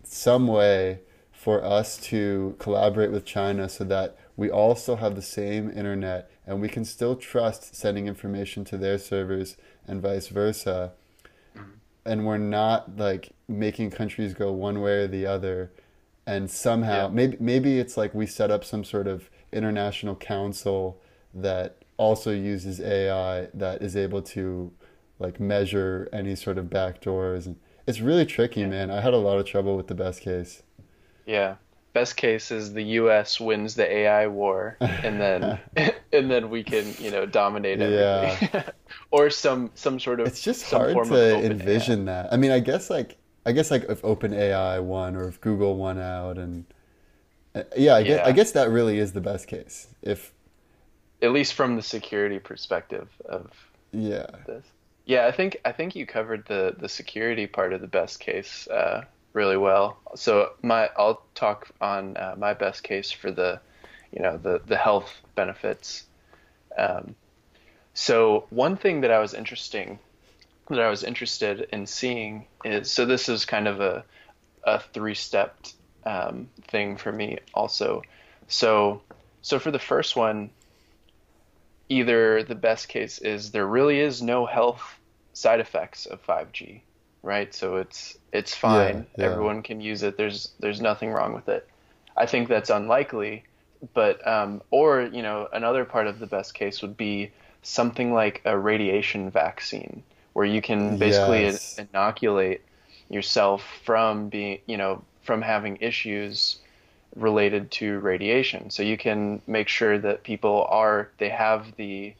some way for us to collaborate with China so that we all still have the same internet and we can still trust sending information to their servers and vice versa. Mm-hmm. And we're not like making countries go one way or the other and somehow yeah. maybe maybe it's like we set up some sort of international council that also uses AI that is able to like measure any sort of backdoors and it's really tricky yeah. man i had a lot of trouble with the best case yeah best case is the us wins the ai war and then and then we can you know dominate everything yeah. or some some sort of it's just hard to envision AI. that i mean i guess like I guess like if OpenAI won or if Google won out, and uh, yeah, I, yeah. Guess, I guess that really is the best case. If at least from the security perspective of yeah this. Yeah, I think I think you covered the the security part of the best case uh, really well. So my I'll talk on uh, my best case for the you know the the health benefits. Um, so one thing that I was interesting that I was interested in seeing is so this is kind of a a three stepped um, thing for me also. So so for the first one, either the best case is there really is no health side effects of 5G, right? So it's it's fine. Yeah, yeah. Everyone can use it. There's there's nothing wrong with it. I think that's unlikely, but um, or you know another part of the best case would be something like a radiation vaccine where you can basically yes. inoculate yourself from being, you know, from having issues related to radiation. So you can make sure that people are they have the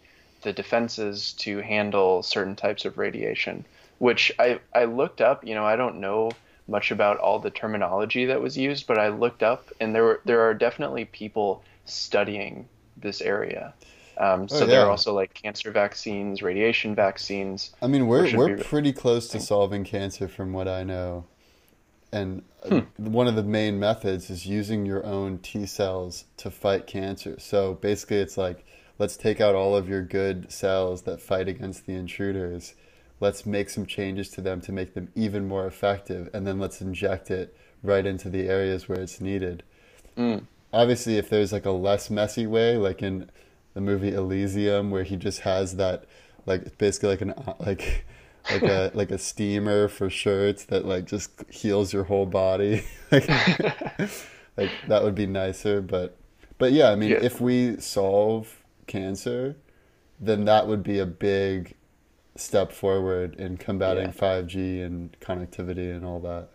the defenses to handle certain types of radiation, which I I looked up, you know, I don't know much about all the terminology that was used, but I looked up and there were there are definitely people studying this area. Um, so oh, yeah. there are also like cancer vaccines, radiation vaccines. I mean, we're we're pretty close to solving cancer, from what I know. And uh, hmm. one of the main methods is using your own T cells to fight cancer. So basically, it's like let's take out all of your good cells that fight against the intruders. Let's make some changes to them to make them even more effective, and then let's inject it right into the areas where it's needed. Mm. Obviously, if there's like a less messy way, like in the movie Elysium, where he just has that, like basically like an like like a like a steamer for shirts that like just heals your whole body. like, like that would be nicer, but but yeah, I mean, yeah. if we solve cancer, then that would be a big step forward in combating yeah. 5G and connectivity and all that.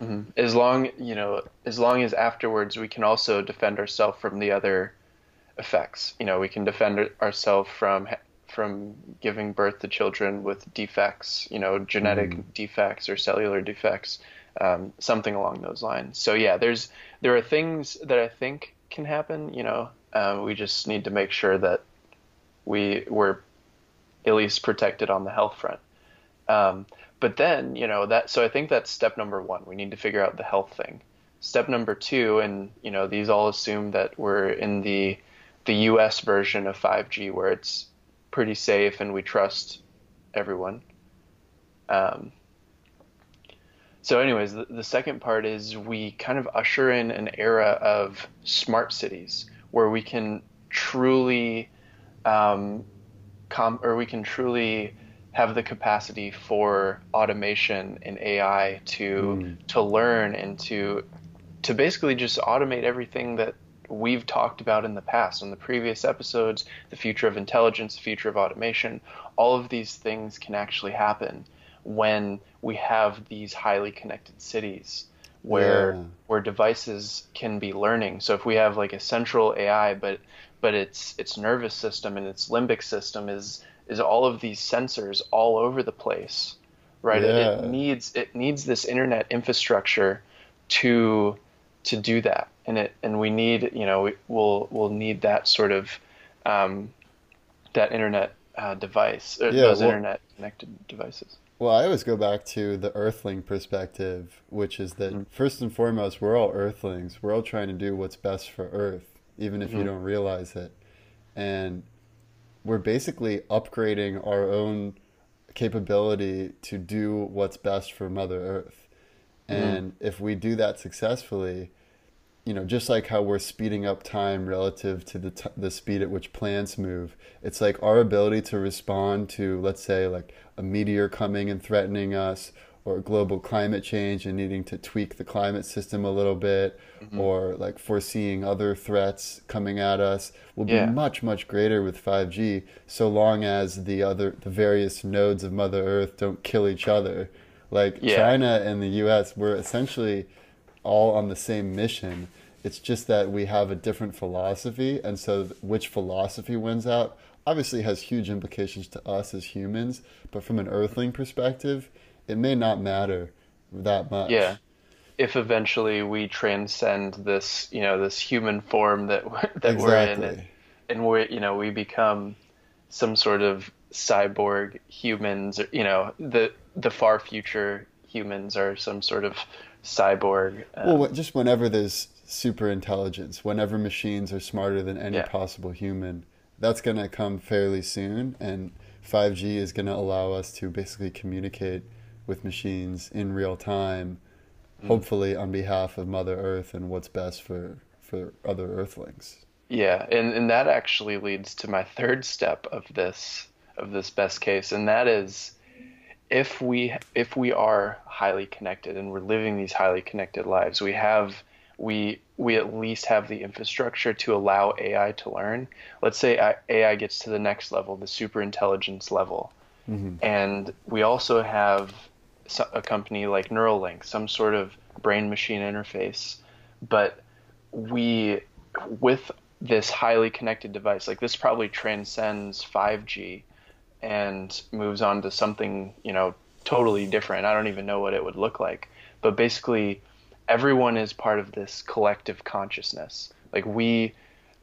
Mm-hmm. As long you know, as long as afterwards we can also defend ourselves from the other effects. You know, we can defend ourselves from from giving birth to children with defects. You know, genetic mm. defects or cellular defects, um, something along those lines. So yeah, there's there are things that I think can happen. You know, um, we just need to make sure that we we're at least protected on the health front. Um, but then, you know, that so I think that's step number one. We need to figure out the health thing. Step number two, and you know, these all assume that we're in the the U.S. version of 5G, where it's pretty safe and we trust everyone. Um, so, anyways, the, the, second part is we kind of usher in an era of smart cities where we can truly, um, com- or we can truly have the capacity for automation and AI to mm. to learn and to to basically just automate everything that we've talked about in the past in the previous episodes the future of intelligence the future of automation all of these things can actually happen when we have these highly connected cities where yeah. where devices can be learning so if we have like a central ai but but its its nervous system and its limbic system is is all of these sensors all over the place, right? Yeah. It, it needs it needs this internet infrastructure to to do that, and it and we need you know we, will we'll need that sort of um, that internet uh, device, yeah, those well, internet connected devices. Well, I always go back to the Earthling perspective, which is that mm-hmm. first and foremost, we're all Earthlings. We're all trying to do what's best for Earth, even if mm-hmm. you don't realize it. And we're basically upgrading our own capability to do what's best for Mother Earth. Mm-hmm. And if we do that successfully, you know, just like how we're speeding up time relative to the t- the speed at which plants move, it's like our ability to respond to, let's say, like a meteor coming and threatening us, or global climate change and needing to tweak the climate system a little bit mm-hmm. or like foreseeing other threats coming at us will be yeah. much much greater with 5G so long as the other the various nodes of mother earth don't kill each other like yeah. China and the US we're essentially all on the same mission it's just that we have a different philosophy and so which philosophy wins out obviously has huge implications to us as humans but from an earthling perspective it may not matter that much. Yeah. If eventually we transcend this, you know, this human form that that exactly. we're in, and, and we, you know, we become some sort of cyborg humans, you know, the the far future humans are some sort of cyborg. Um, well, just whenever there's super intelligence, whenever machines are smarter than any yeah. possible human, that's going to come fairly soon, and 5G is going to allow us to basically communicate with machines in real time, mm. hopefully on behalf of Mother Earth and what's best for, for other Earthlings. Yeah, and, and that actually leads to my third step of this of this best case, and that is if we if we are highly connected and we're living these highly connected lives, we have we we at least have the infrastructure to allow AI to learn. Let's say AI gets to the next level, the super intelligence level, mm-hmm. and we also have a company like Neuralink, some sort of brain machine interface. But we, with this highly connected device, like this probably transcends 5G and moves on to something, you know, totally different. I don't even know what it would look like. But basically, everyone is part of this collective consciousness. Like we,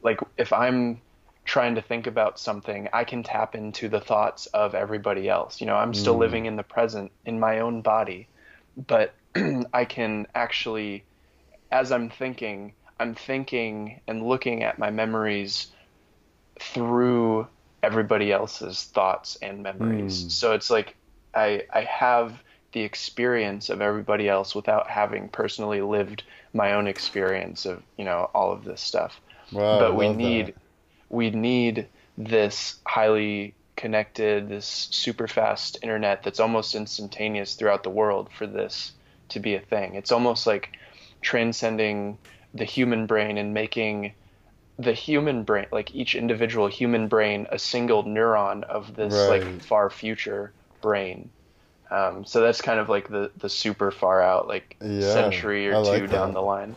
like if I'm trying to think about something, I can tap into the thoughts of everybody else. You know, I'm still mm. living in the present in my own body, but I can actually, as I'm thinking, I'm thinking and looking at my memories through everybody else's thoughts and memories. Mm. So it's like I I have the experience of everybody else without having personally lived my own experience of you know all of this stuff. Wow, but we need that. we need this highly connected, this super fast internet that's almost instantaneous throughout the world for this to be a thing. It's almost like transcending the human brain and making the human brain, like each individual human brain, a single neuron of this Right. like far future brain. Um, so that's kind of like the the super far out, like Yeah, century or I two like down the line.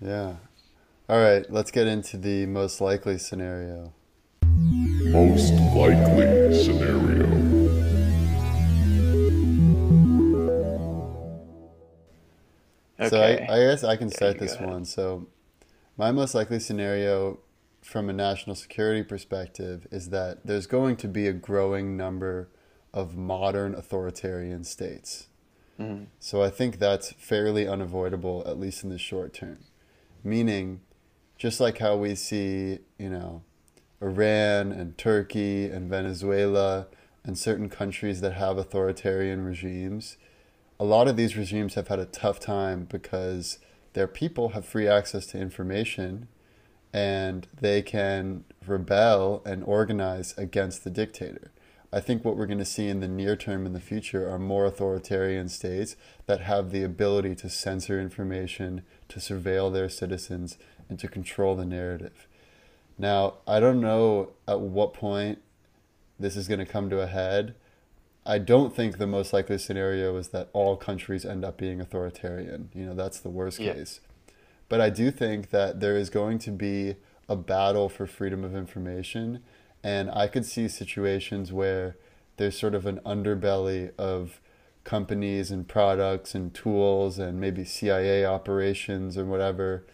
Yeah. All right, let's get into the most likely scenario. Most likely scenario. Okay. So I, I guess I can start you this go ahead. one. So my most likely scenario from a national security perspective is that there's going to be a growing number of modern authoritarian states. Mm-hmm. So I think that's fairly unavoidable, at least in the short term. Meaning, just like how we see, you know, Iran and Turkey and Venezuela and certain countries that have authoritarian regimes, a lot of these regimes have had a tough time because their people have free access to information and they can rebel and organize against the dictator. I think what we're going to see in the near term in the future are more authoritarian states that have the ability to censor information, to surveil their citizens, and to control the narrative. Now, I don't know at what point this is going to come to a head. I don't think the most likely scenario is that all countries end up being authoritarian. You know, that's the worst Yeah. case. But I do think that there is going to be a battle for freedom of information. And I could see situations where there's sort of an underbelly of companies and products and tools and maybe CIA operations or whatever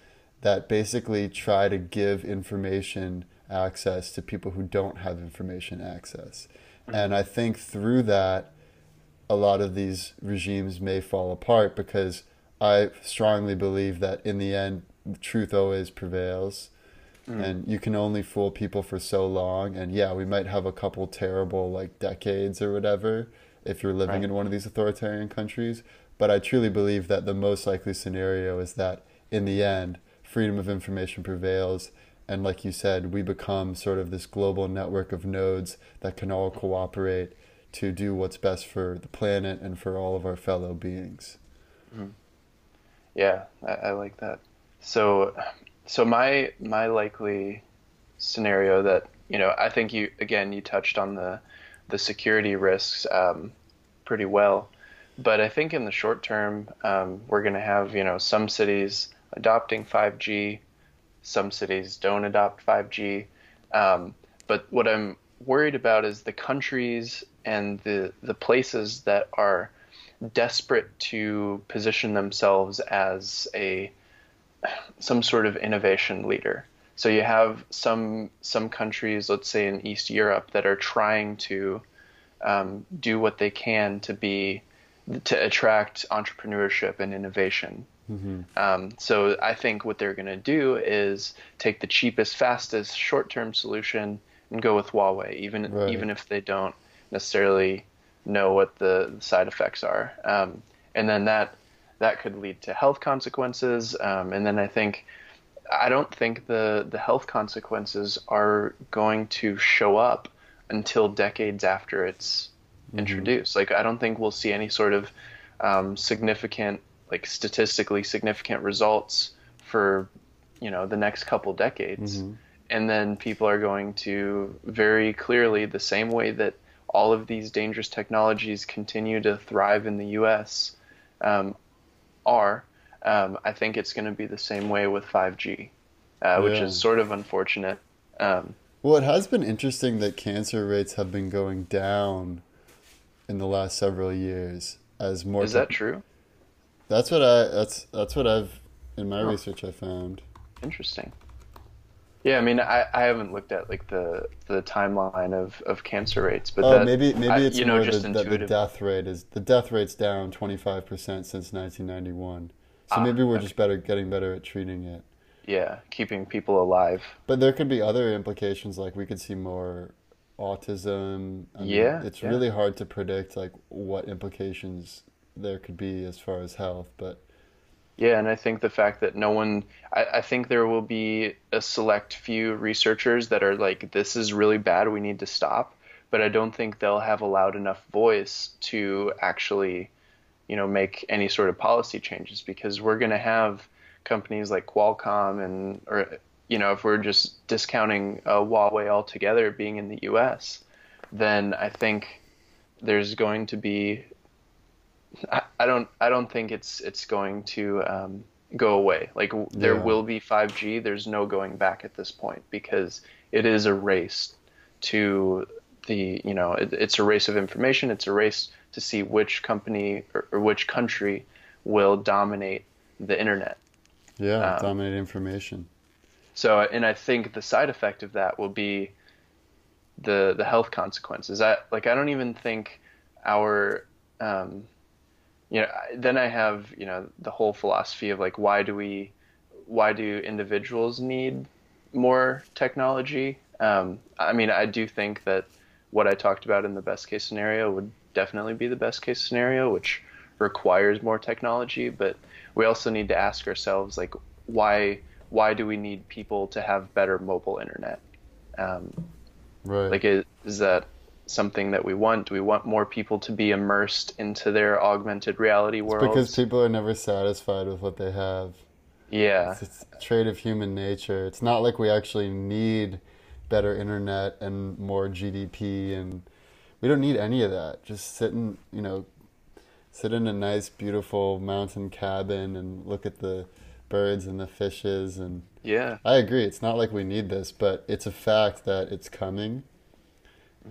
that basically try to give information access to people who don't have information access. And I think through that, a lot of these regimes may fall apart because I strongly believe that in the end, truth always prevails. Mm. And you can only fool people for so long. And yeah, we might have a couple terrible like decades or whatever if you're living Right. in one of these authoritarian countries. But I truly believe that the most likely scenario is that in the end, freedom of information prevails. And like you said, we become sort of this global network of nodes that can all cooperate to do what's best for the planet and for all of our fellow beings. Yeah, I, I like that. So, so my my likely scenario that you know I think you again you touched on the the security risks um, pretty well, but I think in the short term um, we're going to have you know some cities adopting 5G, some cities don't adopt 5G, um, but what I'm worried about is the countries and the the places that are desperate to position themselves as a some sort of innovation leader. So you have some some countries, let's say in East Europe, that are trying to um, do what they can to be to attract entrepreneurship and innovation. Um, so I think what they're going to do is take the cheapest, fastest, short-term solution and go with Huawei, even Right. even if they don't necessarily know what the, side effects are. Um, and then that that could lead to health consequences. Um, and then I think I don't think the the health consequences are going to show up until decades after it's introduced. Like I don't think we'll see any sort of um, significant, like statistically significant results for you know the next couple decades. And then people are going to very clearly the same way that all of these dangerous technologies continue to thrive in the U.S. Um, are. Um, I think it's going to be the same way with 5G, uh, which Yeah. is sort of unfortunate. Um, Well, it has been interesting that cancer rates have been going down in the last several years as more. is that true? That's what I. That's that's what I've in my Huh. research I found. Interesting. Yeah, I mean, I, I haven't looked at like the the timeline of, of cancer rates, but oh, that, maybe maybe I- it's you know just the, that the death rate is the death rate's down twenty five percent since nineteen ninety one. So Ah, maybe we're okay. just better getting better at treating it. yeah, keeping people alive. But there could be other implications, like we could see more autism. I yeah, it's yeah. really hard to predict like what implications there could be as far as health, but yeah, and I think the fact that no one, I, I, think there will be a select few researchers that are like, this is really bad, we need to stop. But I don't think they'll have a loud enough voice to actually, you know, make any sort of policy changes because we're going to have companies like Qualcomm and, or, you know, if we're just discounting uh, Huawei altogether being in the U.S., then I think there's going to be I, I don't I don't think it's it's going to um, go away. Like there yeah. will be 5G. There's no going back at this point because it is a race to the you know it, it's a race of information. It's a race to see which company or, or which country will dominate the internet. Yeah, um, dominate information. So and I think the side effect of that will be the the health consequences. I like I don't even think our um, you know then i have you know the whole philosophy of like why do we why do individuals need more technology? Um, i mean i do think that what i talked about in the best case scenario would definitely be the best case scenario which requires more technology but we also need to ask ourselves like why why do we need people to have better mobile internet? Um, right. like is, is that something that we want? Do we want more people to be immersed into their augmented reality world? Because people are never satisfied with what they have. Yeah. It's, it's a trait of human nature. It's not like we actually need better internet and more GDP and we don't need any of that. Just sit in, you know, sit in a nice beautiful mountain cabin and look at the birds and the fishes and Yeah. I agree. It's not like we need this, but it's a fact that it's coming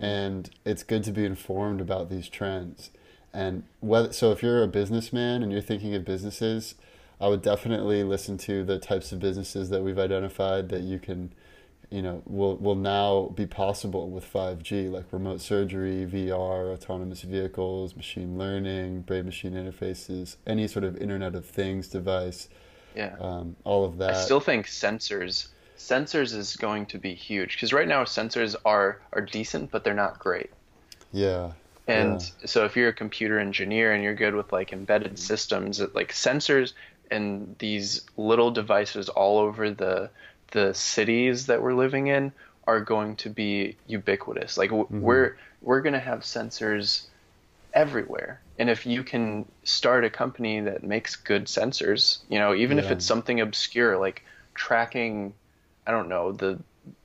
and it's good to be informed about these trends. And whether, so if you're a businessman and you're thinking of businesses, I would definitely listen to the types of businesses that we've identified that you can, you know, will will now be possible with 5G, like remote surgery, VR, autonomous vehicles, machine learning, brain machine interfaces, any sort of Internet of Things device. Yeah. Um, all of that. I still think sensors sensors is going to be huge because right now sensors are are decent, but they're not great. Yeah. And yeah. so if you're a computer engineer and you're good with like embedded systems, like sensors and these little devices all over the the cities that we're living in are going to be ubiquitous. Like mm-hmm. we're we're going to have sensors everywhere. And if you can start a company that makes good sensors, you know, even yeah. if it's something obscure like tracking I don't know the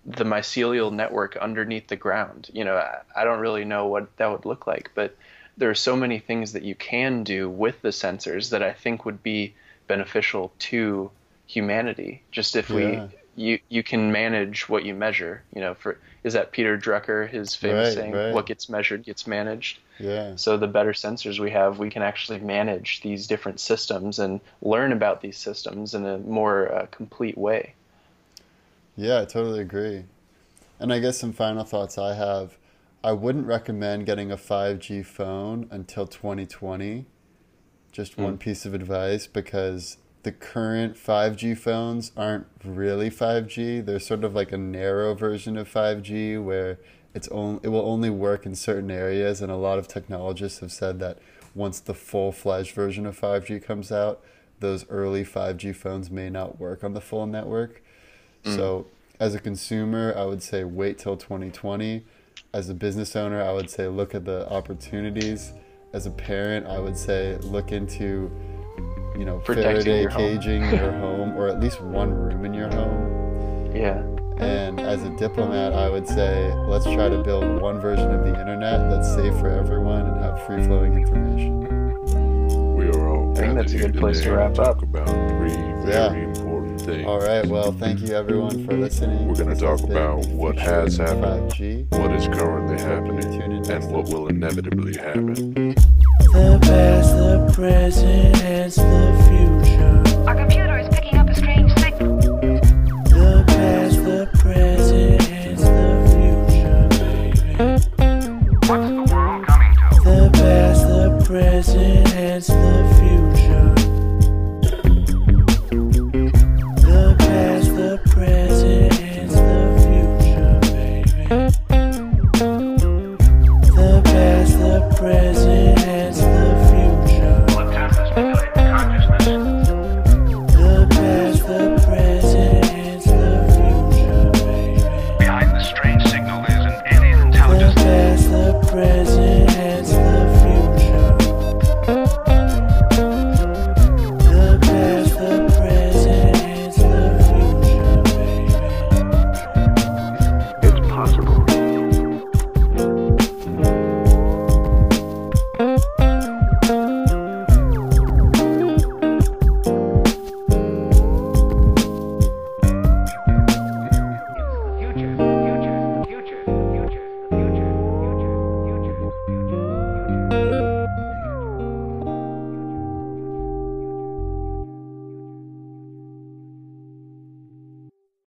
the mycelial network underneath the ground. You know, I, I don't really know what that would look like, but there are so many things that you can do with the sensors that I think would be beneficial to humanity. Just if yeah. we you you can manage what you measure. You know, for is that Peter Drucker his famous right, saying, right. "What gets measured gets managed." Yeah. So the better sensors we have, we can actually manage these different systems and learn about these systems in a more uh, complete way. Yeah, I totally agree. And I guess some final thoughts I have. I wouldn't recommend getting a 5G phone until 2020. Just mm. one piece of advice because the current 5G phones aren't really 5G. They're sort of like a narrow version of 5G where it's only it will only work in certain areas and a lot of technologists have said that once the full-fledged version of 5G comes out, those early 5G phones may not work on the full network. Mm. So as a consumer, I would say wait till 2020. As a business owner, I would say look at the opportunities. As a parent, I would say look into, you know, Protecting Faraday your caging home. your home or at least one room in your home. Yeah. And as a diplomat, I would say let's try to build one version of the internet that's safe for everyone and have free flowing information. We are all I think that's a good place to wrap up. About three very yeah. Important thing. All right. Well, thank you everyone for listening. We're going to talk about what has happened, 5G, what is currently happening, and what will inevitably happen. The past, the present, and the future.